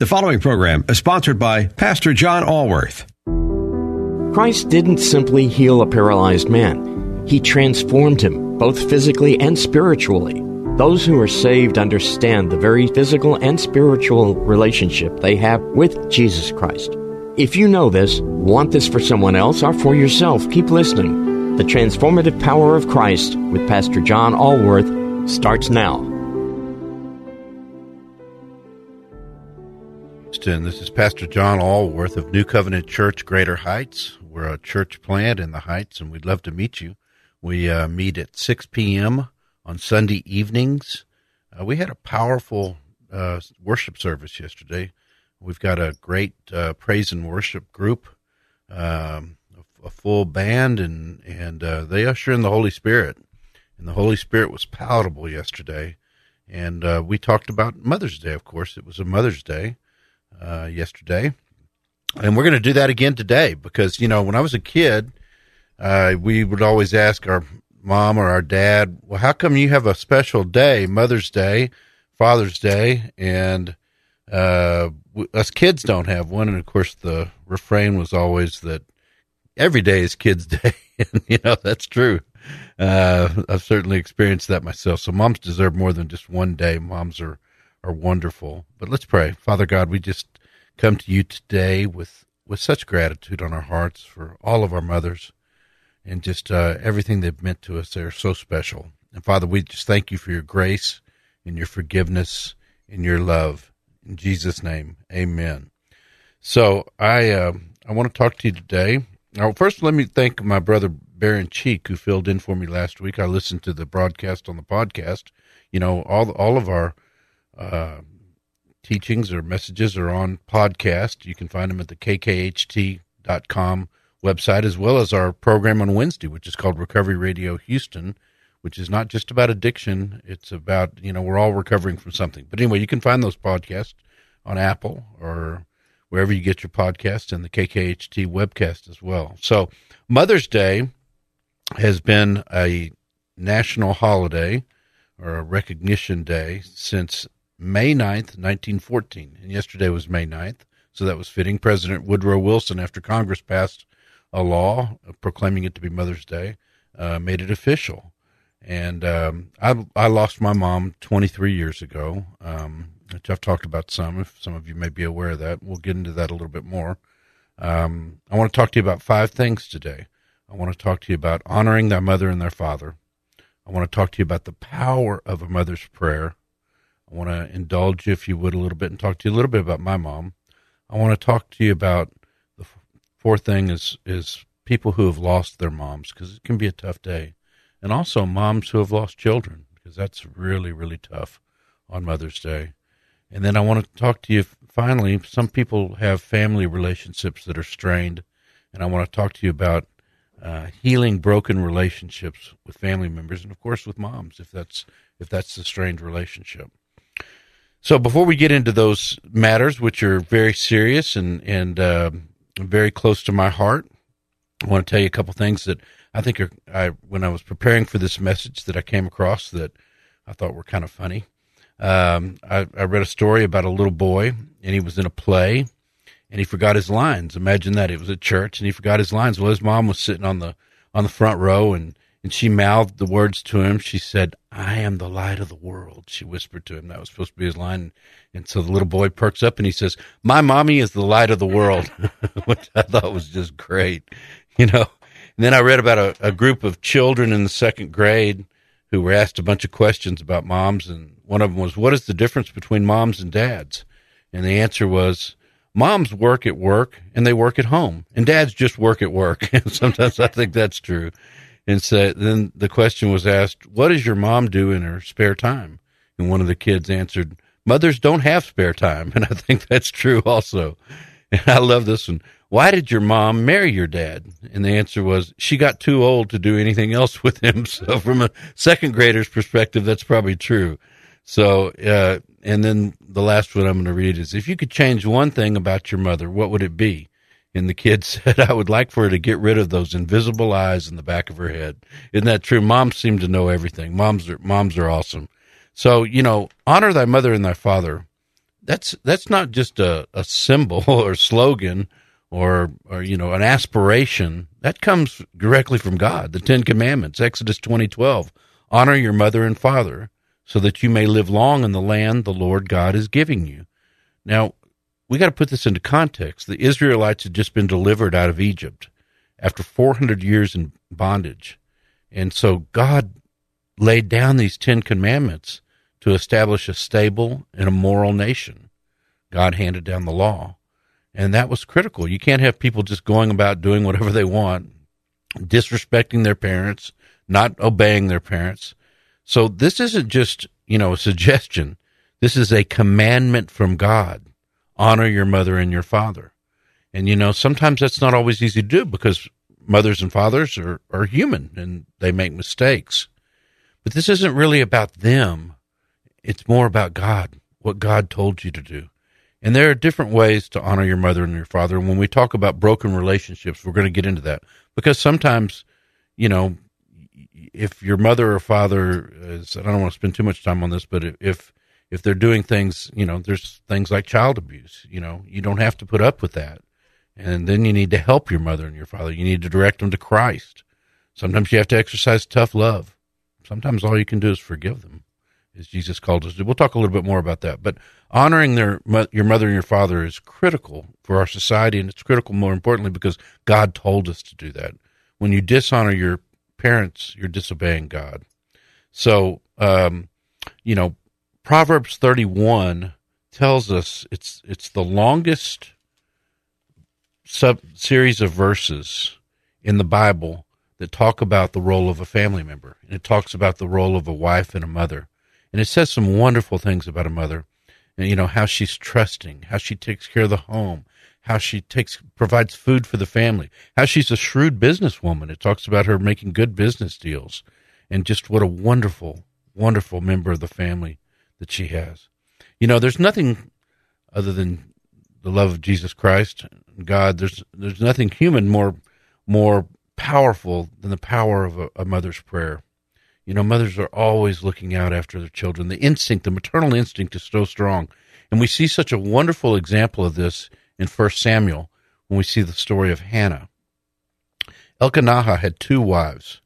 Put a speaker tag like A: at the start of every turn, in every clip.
A: The following program is sponsored by Pastor John Allworth.
B: Christ didn't simply heal a paralyzed man, He transformed him, both physically and spiritually. Those who are saved understand the very physical and spiritual relationship they have with Jesus Christ. If you know this, want this for someone else or for yourself, keep listening. The Transformative Power of Christ with Pastor John Allworth starts now.
C: This is Pastor John Allworth of New Covenant Church, Greater Heights. We're a church plant in the Heights, and we'd love to meet you. We uh, meet at 6 p.m. on Sunday evenings. Uh, we had a powerful uh, worship service yesterday. We've got a great uh, praise and worship group, um, a, a, full band, and and uh, they usher in the Holy Spirit. And the Holy Spirit was palatable yesterday. And uh, we talked about Mother's Day, of course. It was a Mother's Day uh, yesterday, and we're going to do that again today because you know when I was a kid, uh, we would always ask our mom or our dad, "Well, how come you have a special day, Mother's Day, Father's Day, and uh, us kids don't have one?" And of course, the refrain was always that every day is Kids Day, and you know that's true. Uh, I've certainly experienced that myself. So moms deserve more than just one day. Moms are are wonderful. But let's pray. Father God, we just come to you today with, with such gratitude on our hearts for all of our mothers and just uh, everything they've meant to us. They're so special. And Father, we just thank you for your grace and your forgiveness and your love. In Jesus' name, amen. So I uh, I want to talk to you today. Now, first, let me thank my brother Baron Cheek who filled in for me last week. I listened to the broadcast on the podcast. You know, all all of our uh, teachings or messages are on podcast. You can find them at the kkht.com website, as well as our program on Wednesday, which is called Recovery Radio Houston, which is not just about addiction. It's about, you know, we're all recovering from something. But anyway, you can find those podcasts on Apple or wherever you get your podcasts and the KKHT webcast as well. So Mother's Day has been a national holiday or a recognition day since May 9th, 1914. And yesterday was May 9th, so that was fitting. President Woodrow Wilson, after Congress passed a law proclaiming it to be Mother's Day, uh, made it official. And um, I, I lost my mom 23 years ago, um, which I've talked about some. If some of you may be aware of that, we'll get into that a little bit more. Um, I want to talk to you about five things today. I want to talk to you about honoring their mother and their father. I want to talk to you about the power of a mother's prayer. I want to indulge you, if you would, a little bit and talk to you a little bit about my mom. I want to talk to you about the fourth thing is is people who have lost their moms because it can be a tough day, and also moms who have lost children because that's really really tough on Mother's Day. And then I want to talk to you finally. Some people have family relationships that are strained, and I want to talk to you about uh, healing broken relationships with family members, and of course with moms, if that's if that's the strained relationship. So before we get into those matters, which are very serious and and uh, very close to my heart, I want to tell you a couple things that I think are I when I was preparing for this message that I came across that I thought were kind of funny. Um, I, I read a story about a little boy and he was in a play and he forgot his lines. Imagine that it was at church and he forgot his lines. Well, his mom was sitting on the on the front row and and she mouthed the words to him. She said, I am the light of the world. She whispered to him. That was supposed to be his line. And so the little boy perks up and he says, My mommy is the light of the world, which I thought was just great. You know, and then I read about a, a group of children in the second grade who were asked a bunch of questions about moms. And one of them was, What is the difference between moms and dads? And the answer was, Moms work at work and they work at home, and dads just work at work. And sometimes I think that's true. And so then the question was asked, What does your mom do in her spare time? And one of the kids answered, mothers don't have spare time, and I think that's true also. And I love this one. Why did your mom marry your dad? And the answer was she got too old to do anything else with him. So from a second grader's perspective, that's probably true. So, uh, and then the last one I'm going to read is if you could change one thing about your mother, what would it be? And the kid said, I would like for her to get rid of those invisible eyes in the back of her head. Isn't that true? Moms seem to know everything. Moms are, moms are awesome. So, you know, honor thy mother and thy father. That's, that's not just a, a symbol or slogan or, or, you know, an aspiration. That comes directly from God. The Ten Commandments, Exodus 20, 12. Honor your mother and father so that you may live long in the land the Lord God is giving you. Now, we got to put this into context. The Israelites had just been delivered out of Egypt after 400 years in bondage. And so God laid down these 10 commandments to establish a stable and a moral nation. God handed down the law. And that was critical. You can't have people just going about doing whatever they want, disrespecting their parents, not obeying their parents. So this isn't just, you know, a suggestion. This is a commandment from God. Honor your mother and your father. And, you know, sometimes that's not always easy to do because mothers and fathers are, are human and they make mistakes. But this isn't really about them. It's more about God, what God told you to do. And there are different ways to honor your mother and your father. And when we talk about broken relationships, we're going to get into that because sometimes, you know, if your mother or father is, I don't want to spend too much time on this, but if, if they're doing things, you know, there's things like child abuse, you know, you don't have to put up with that. And then you need to help your mother and your father. You need to direct them to Christ. Sometimes you have to exercise tough love. Sometimes all you can do is forgive them, as Jesus called us to. We'll talk a little bit more about that. But honoring their your mother and your father is critical for our society, and it's critical more importantly because God told us to do that. When you dishonor your parents, you're disobeying God. So, um, you know, Proverbs 31 tells us it's it's the longest sub series of verses in the Bible that talk about the role of a family member. And it talks about the role of a wife and a mother. And it says some wonderful things about a mother. And you know, how she's trusting, how she takes care of the home, how she takes provides food for the family, how she's a shrewd businesswoman. It talks about her making good business deals, and just what a wonderful, wonderful member of the family that she has. You know, there's nothing other than the love of Jesus Christ, God. There's there's nothing human more more powerful than the power of a, a mother's prayer. You know, mothers are always looking out after their children. The instinct, the maternal instinct, is so strong, and we see such a wonderful example of this in 1 Samuel when we see the story of Hannah. Elkanah had two wives,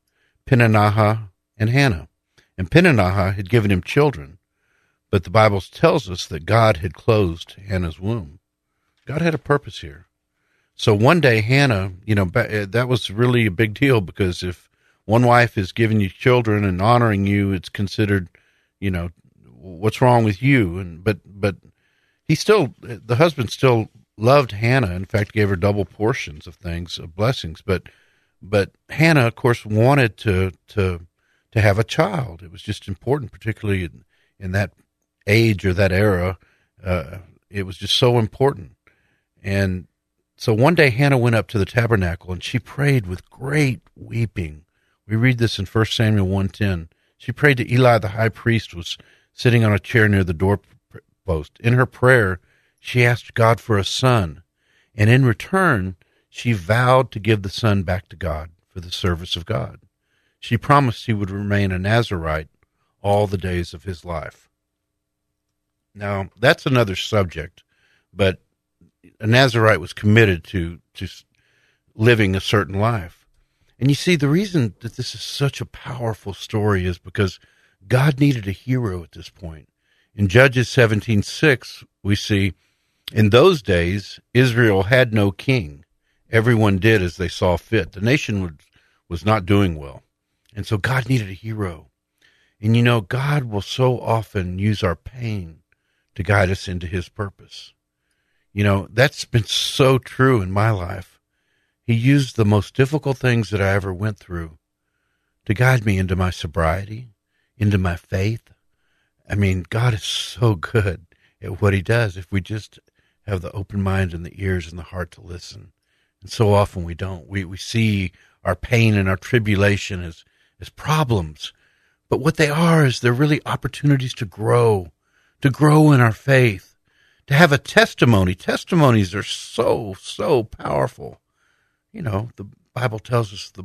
C: Peninnah and Hannah. And Peninnah had given him children, but the Bible tells us that God had closed Hannah's womb. God had a purpose here. So one day, Hannah, you know, eh, that was really a big deal because if one wife is giving you children and honoring you, it's considered, you know, what's wrong with you? And but but he still, the husband still loved Hannah. In fact, gave her double portions of things, of blessings. But but Hannah, of course, wanted to to to have a child. It was just important, particularly in, in that age or that era. Uh, it was just so important. And so one day Hannah went up to the tabernacle and she prayed with great weeping. We read this in 1 Samuel 1:10. She prayed to Eli the high priest was sitting on a chair near the doorpost. In her prayer, she asked God for a son, and in return, she vowed to give the son back to God for the service of God. She promised he would remain a Nazarite all the days of his life. Now, that's another subject, but a Nazarite was committed to, to living a certain life. And you see, the reason that this is such a powerful story is because God needed a hero at this point. In Judges 17:6, we see in those days, Israel had no king. Everyone did as they saw fit. The nation was, was not doing well. And so God needed a hero. And you know, God will so often use our pain to guide us into his purpose. You know, that's been so true in my life. He used the most difficult things that I ever went through to guide me into my sobriety, into my faith, I mean, God is so good at what He does if we just have the open mind and the ears and the heart to listen. And so often we don't. We, we see our pain and our tribulation as, as problems. But what they are is they're really opportunities to grow, to grow in our faith, to have a testimony. Testimonies are so, so powerful. You know, the Bible tells us the,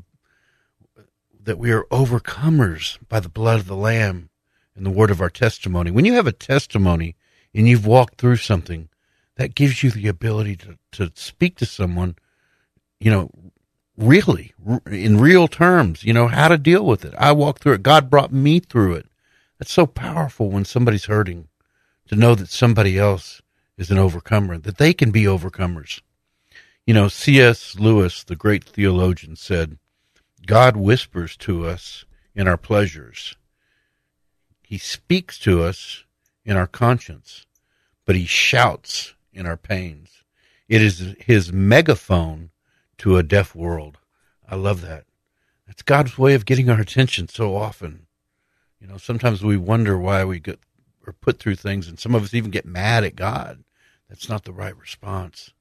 C: that we are overcomers by the blood of the Lamb and the word of our testimony. When you have a testimony and you've walked through something, that gives you the ability to, to speak to someone, you know, really in real terms, you know, how to deal with it. I walked through it. God brought me through it. That's so powerful when somebody's hurting to know that somebody else is an overcomer, that they can be overcomers. You know, C.S. Lewis, the great theologian, said, God whispers to us in our pleasures. He speaks to us in our conscience, but he shouts in our pains. It is his megaphone to a deaf world. I love that. That's God's way of getting our attention so often. You know, sometimes we wonder why we get or put through things, and some of us even get mad at God. That's not the right response.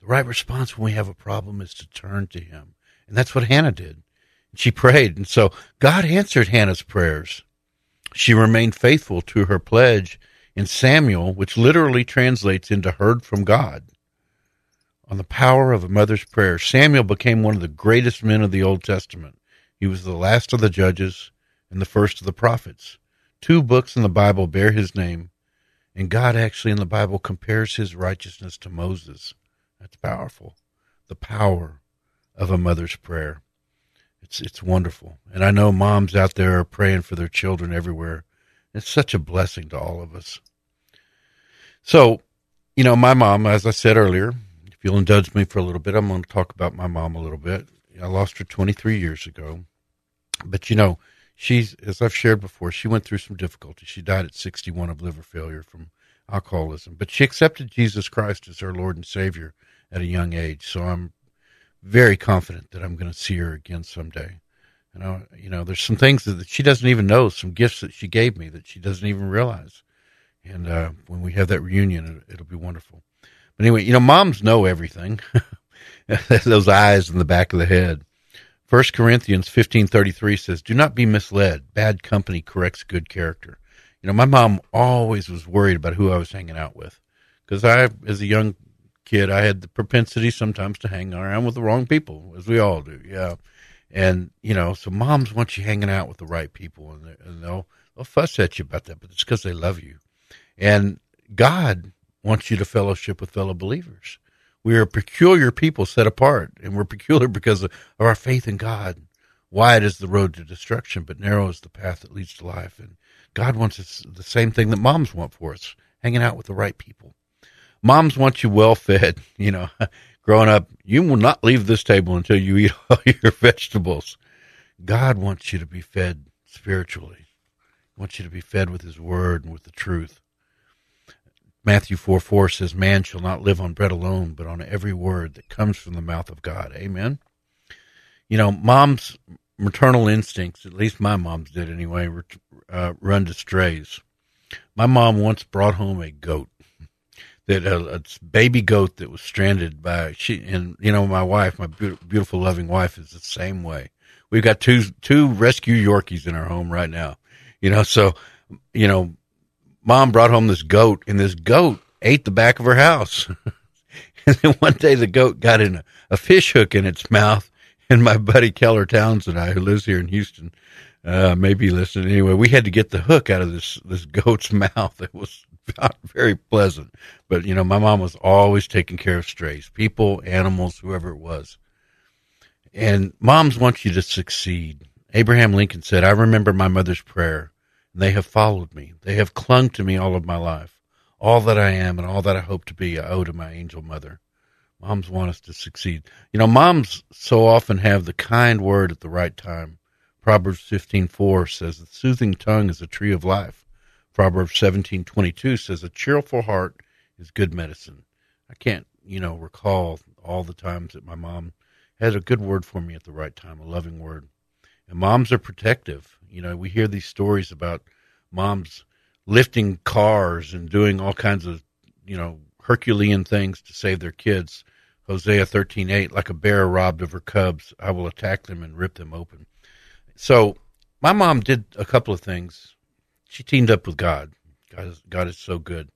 C: The right response when we have a problem is to turn to Him. And that's what Hannah did. She prayed. And so God answered Hannah's prayers. She remained faithful to her pledge in Samuel, which literally translates into heard from God. On the power of a mother's prayer, Samuel became one of the greatest men of the Old Testament. He was the last of the judges and the first of the prophets. Two books in the Bible bear his name, and God actually in the Bible compares his righteousness to Moses. That's powerful. The power of a mother's prayer. It's it's wonderful. And I know moms out there are praying for their children everywhere. It's such a blessing to all of us. So, you know, my mom, as I said earlier, if you'll indulge me for a little bit, I'm going to talk about my mom a little bit. I lost her 23 years ago. But, you know, she's, as I've shared before, she went through some difficulties. She died at 61 of liver failure from alcoholism, but she accepted Jesus Christ as her Lord and Savior at a young age. So I'm very confident that I'm going to see her again someday. And I, you know, there's some things that she doesn't even know, some gifts that she gave me that she doesn't even realize. And uh, when we have that reunion, it, it'll be wonderful. But anyway, you know, moms know everything. Those eyes in the back of the head. First Corinthians fifteen thirty three says, "Do not be misled. Bad company corrects good character." You know, my mom always was worried about who I was hanging out with, because I, as a young kid, I had the propensity sometimes to hang around with the wrong people, as we all do. Yeah, and you know, so moms want you hanging out with the right people, and, and they'll they'll fuss at you about that, but it's because they love you. And God wants you to fellowship with fellow believers. We are peculiar people set apart, and we're peculiar because of our faith in God. Wide is the road to destruction, but narrow is the path that leads to life. And God wants us the same thing that moms want for us, hanging out with the right people. Moms want you well fed. You know, growing up, you will not leave this table until you eat all your vegetables. God wants you to be fed spiritually. He wants you to be fed with His Word and with the truth. Matthew 4 4 says, Man shall not live on bread alone, but on every word that comes from the mouth of God. Amen. You know, mom's maternal instincts, at least my mom's did anyway, uh, run to strays. My mom once brought home a goat that a, uh, a, baby goat that was stranded by she and you know my wife, my beautiful loving wife, is the same way. We've got two two rescue Yorkies in our home right now. You know, so you know mom brought home this goat, and this goat ate the back of her house. and then one day the goat got in a, a, fish hook in its mouth, and my buddy Keller Towns and I, who lives here in Houston, uh, maybe listening anyway, we had to get the hook out of this this goat's mouth. It was not very pleasant, but you know, my mom was always taking care of strays, people, animals, whoever it was. And moms want you to succeed. Abraham Lincoln said, "I remember my mother's prayer." They have followed me. They have clung to me all of my life. All that I am and all that I hope to be, I owe to my angel mother. Moms want us to succeed. You know, moms so often have the kind word at the right time. Proverbs 15:4 says, "The soothing tongue is a tree of life." Proverbs 17:22 says, "A cheerful heart is good medicine." I can't, you know, recall all the times that my mom had a good word for me at the right time, a loving word. And moms are protective. You know, we hear these stories about moms lifting cars and doing all kinds of, you know, Herculean things to save their kids. Hosea 13:8 like a bear robbed of her cubs I will attack them and rip them open. So my mom did a couple of things. She teamed up with God. God is, God is so good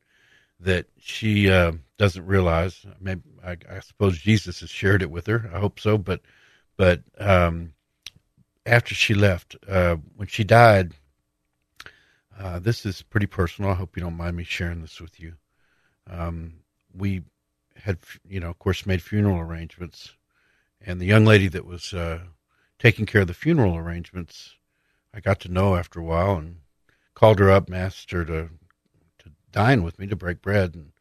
C: that she uh, doesn't realize. Maybe I, I, suppose Jesus has shared it with her. I hope so. But but um, after she left, uh, when she died, uh, this is pretty personal. I hope you don't mind me sharing this with you. Um, we had, you know, of course, made funeral arrangements, and the young lady that was uh, taking care of the funeral arrangements, I got to know after a while, and called her up and asked her to to dine with me to break bread, and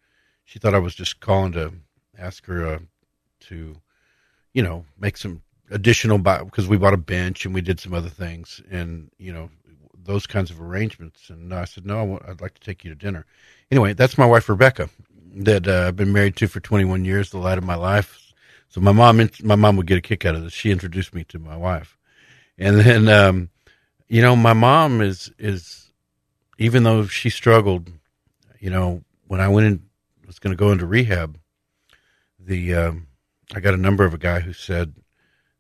C: she thought I was just calling to ask her uh, to, you know, make some additional because we bought a bench and we did some other things, and you know, those kinds of arrangements. And I said, no, I'd like to take you to dinner. Anyway, that's my wife Rebecca that uh, I've been married to for 21 years, the light of my life. So my mom, my mom would get a kick out of this. She introduced me to my wife, and then, um, you know, my mom is is even though she struggled, you know, when I went in, was going to go into rehab, the um, I got a number of a guy who said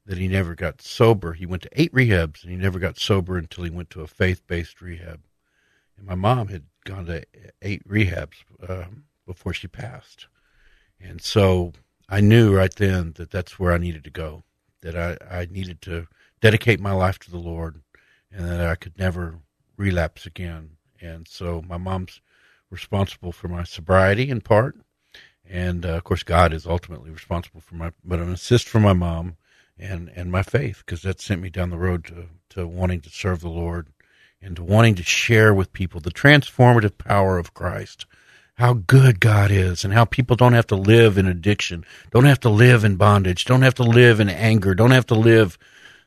C: that he never got sober. He went to eight rehabs and he never got sober until he went to a faith based rehab. And my mom had gone to eight rehabs uh, before she passed. And so I knew right then that that's where I needed to go, that I, I needed to dedicate my life to the Lord and that I could never relapse again. And so my mom's responsible for my sobriety in part. And uh, of course, God is ultimately responsible for my, but an assist from my mom and and my faith because that sent me down the road to to wanting to serve the Lord and to wanting to share with people the transformative power of Christ. How good God is and how people don't have to live in addiction, don't have to live in bondage, don't have to live in anger, don't have to live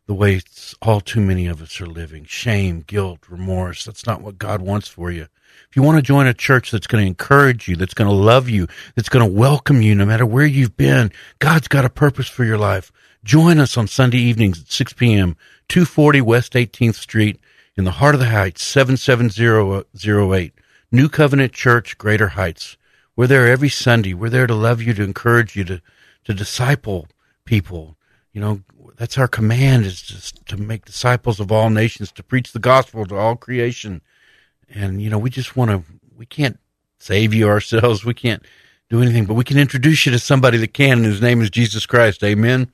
C: the way all too many of us are living. Shame, guilt, remorse. That's not what God wants for you. If you want to join a church that's going to encourage you, that's going to love you, that's going to welcome you no matter where you've been, God's got a purpose for your life. Join us on Sunday evenings at 6 p.m., 240 West 18th Street in the heart of the Heights, 77008. New Covenant Church, Greater Heights. We're there every Sunday. We're there to love you, to encourage you, to, to disciple people. You know, that's our command is just to make disciples of all nations, to preach the gospel to all creation. And, you know, we just want to, we can't save you ourselves. We can't do anything, but we can introduce you to somebody that can, and whose name is Jesus Christ. Amen.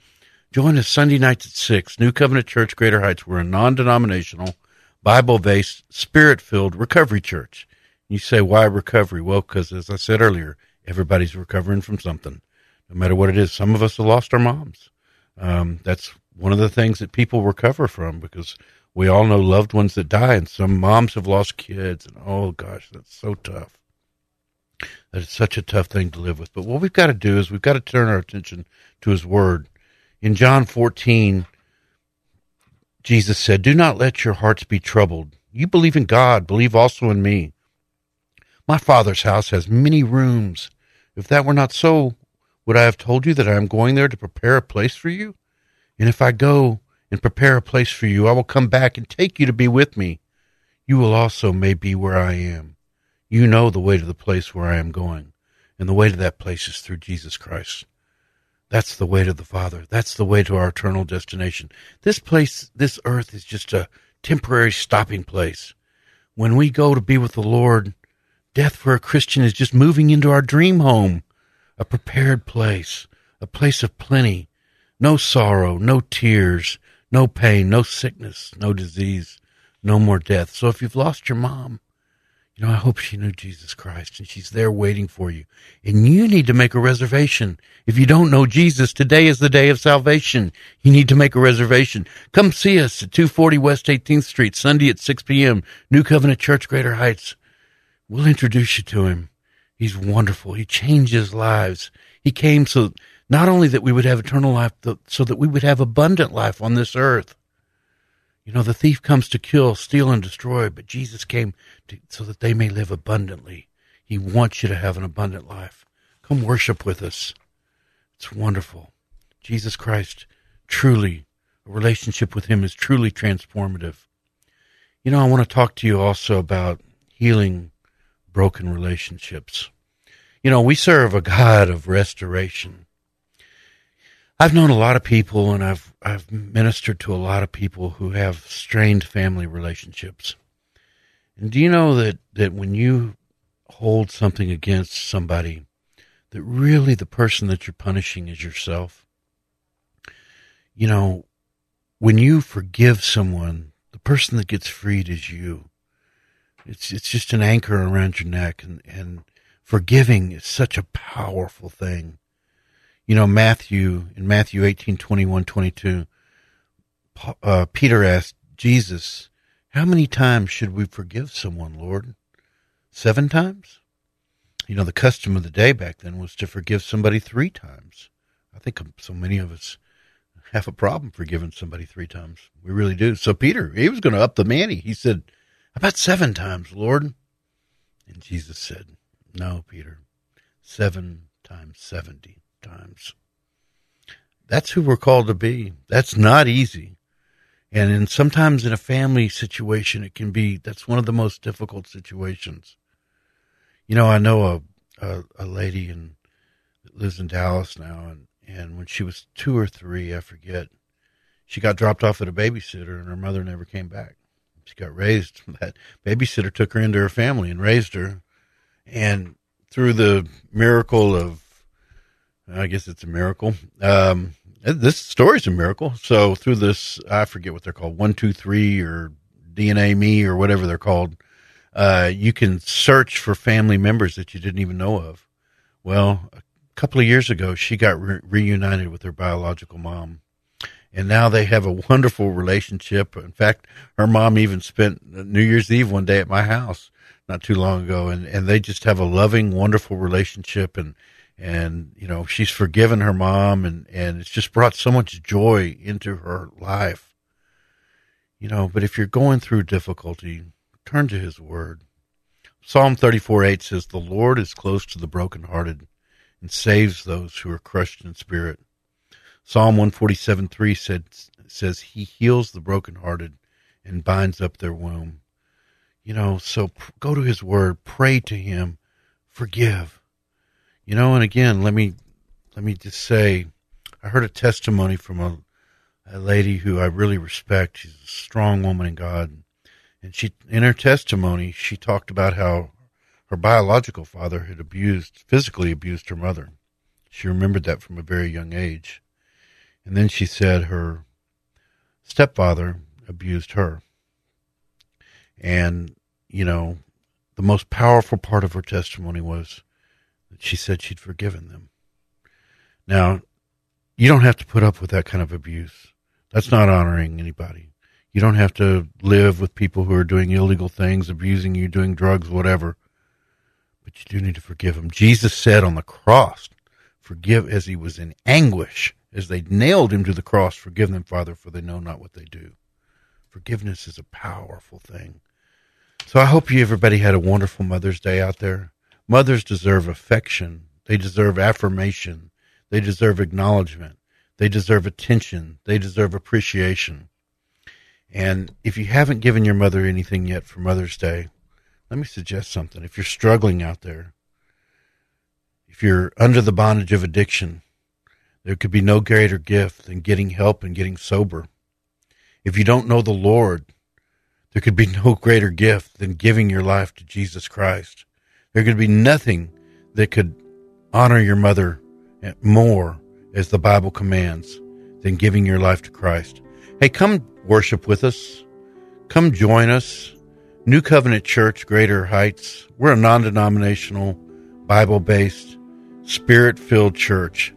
C: Join us Sunday nights at 6, New Covenant Church, Greater Heights. We're a non denominational, Bible based, spirit filled recovery church. You say, why recovery? Well, because as I said earlier, everybody's recovering from something, no matter what it is. Some of us have lost our moms. Um, that's one of the things that people recover from because we all know loved ones that die, and some moms have lost kids. And oh gosh, that's so tough. That is such a tough thing to live with. But what we've got to do is we've got to turn our attention to His Word in John 14, Jesus said, Do not let your hearts be troubled. You believe in God, believe also in me. My Father's house has many rooms. If that were not so, would I have told you that I am going there to prepare a place for you? And if I go and prepare a place for you, I will come back and take you to be with me. You will also may be where I am. You know the way to the place where I am going, and the way to that place is through Jesus Christ. That's the way to the Father. That's the way to our eternal destination. This place, this earth is just a temporary stopping place. When we go to be with the Lord, death for a Christian is just moving into our dream home, a prepared place, a place of plenty, no sorrow, no tears, no pain, no sickness, no disease, no more death. So if you've lost your mom, you know, I hope she knew Jesus Christ and she's there waiting for you. And you need to make a reservation. If you don't know Jesus, today is the day of salvation. You need to make a reservation. Come see us at 240 West 18th Street, Sunday at 6 p.m., New Covenant Church, Greater Heights. We'll introduce you to him. He's wonderful. He changes lives. He came so not only that we would have eternal life, so that we would have abundant life on this earth. You know, the thief comes to kill, steal, and destroy, but Jesus came to, so that they may live abundantly. He wants you to have an abundant life. Come worship with us. It's wonderful. Jesus Christ, truly, a relationship with Him is truly transformative. You know, I want to talk to you also about healing broken relationships. You know, we serve a God of restoration. I've known a lot of people and I've I've ministered to a lot of people who have strained family relationships. And do you know that, that when you hold something against somebody, that really the person that you're punishing is yourself? You know, when you forgive someone, the person that gets freed is you. It's it's just an anchor around your neck and, and forgiving is such a powerful thing. You know, Matthew, in Matthew 18, 21, 22, uh, Peter asked Jesus, how many times should we forgive someone, Lord? Seven times? You know, the custom of the day back then was to forgive somebody three times. I think so many of us have a problem forgiving somebody three times. We really do. So Peter, he was going to up the ante. He said, about seven times, Lord. And Jesus said, no, Peter, seven times 70 times. That's who we're called to be. That's not easy. And in, sometimes in a family situation, it can be, that's one of the most difficult situations. You know, I know a, a, a lady in, that lives in Dallas now, and, and when she was two or three, I forget, she got dropped off at a babysitter and her mother never came back. She got raised. That babysitter took her into her family and raised her. And through the miracle of, I guess it's a miracle. Um, this story's a miracle. So through this, I forget what they're called, one, two, three, or DNA Me, or whatever they're called. Uh, you can search for family members that you didn't even know of. Well, a couple of years ago, she got re- reunited with her biological mom, and now they have a wonderful relationship. In fact, her mom even spent New Year's Eve one day at my house not too long ago, and and they just have a loving, wonderful relationship, and and you know she's forgiven her mom, and and it's just brought so much joy into her life. You know, but if you're going through difficulty, turn to His Word. Psalm 34 8 says, The Lord is close to the brokenhearted and saves those who are crushed in spirit. Psalm 147 3 said, says, He heals the brokenhearted and binds up their womb. You know, so go to his word, pray to him, forgive. You know, and again, let me let me just say, I heard a testimony from a a lady who I really respect. She's a strong woman in God, and she in her testimony she talked about how her biological father had abused, physically abused her mother. She remembered that from a very young age, and then she said her stepfather abused her. And, you know, the most powerful part of her testimony was she said she'd forgiven them. Now, you don't have to put up with that kind of abuse. That's not honoring anybody. You don't have to live with people who are doing illegal things, abusing you, doing drugs, whatever. But you do need to forgive them. Jesus said on the cross, forgive as he was in anguish, as they nailed him to the cross, forgive them, Father, for they know not what they do. Forgiveness is a powerful thing. So I hope you everybody had a wonderful Mother's Day out there. Mothers deserve affection. They deserve affirmation. They deserve acknowledgement. They deserve attention. They deserve appreciation. And if you haven't given your mother anything yet for Mother's Day, let me suggest something. If you're struggling out there, if you're under the bondage of addiction, there could be no greater gift than getting help and getting sober. If you don't know the Lord, there could be no greater gift than giving your life to Jesus Christ. There could be nothing that could honor your mother more, as the Bible commands, than giving your life to Christ. Hey, come worship with us. Come join us. New Covenant Church, Greater Heights. We're a non denominational, Bible based, spirit filled church.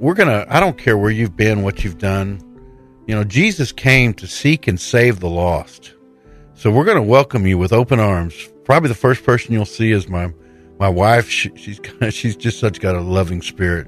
C: We're going to, I don't care where you've been, what you've done. You know, Jesus came to seek and save the lost. So we're going to welcome you with open arms. Probably the first person you'll see is my my wife. She, she's she's just such got a loving spirit.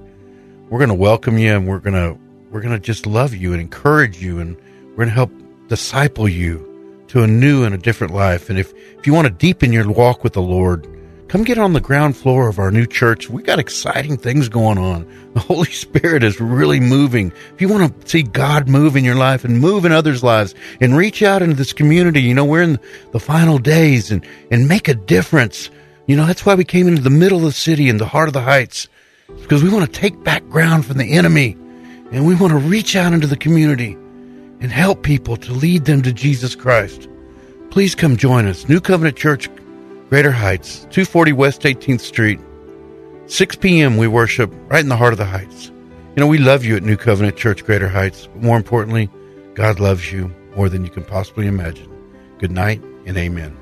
C: We're going to welcome you, and we're going to we're going to just love you and encourage you, and we're going to help disciple you to a new and a different life. And if if you want to deepen your walk with the Lord, Come get on the ground floor of our new church. We got exciting things going on. The Holy Spirit is really moving. If you want to see God move in your life and move in others' lives and reach out into this community, you know, we're in the final days and, and make a difference. You know, that's why we came into the middle of the city in the heart of the heights, because we want to take back ground from the enemy and we want to reach out into the community and help people to lead them to Jesus Christ. Please come join us. New Covenant Church, Greater Heights, 240 West 18th Street. 6 p.m. we worship right in the heart of the Heights. You know, we love you at New Covenant Church, Greater Heights. But more importantly, God loves you more than you can possibly imagine. Good night and amen.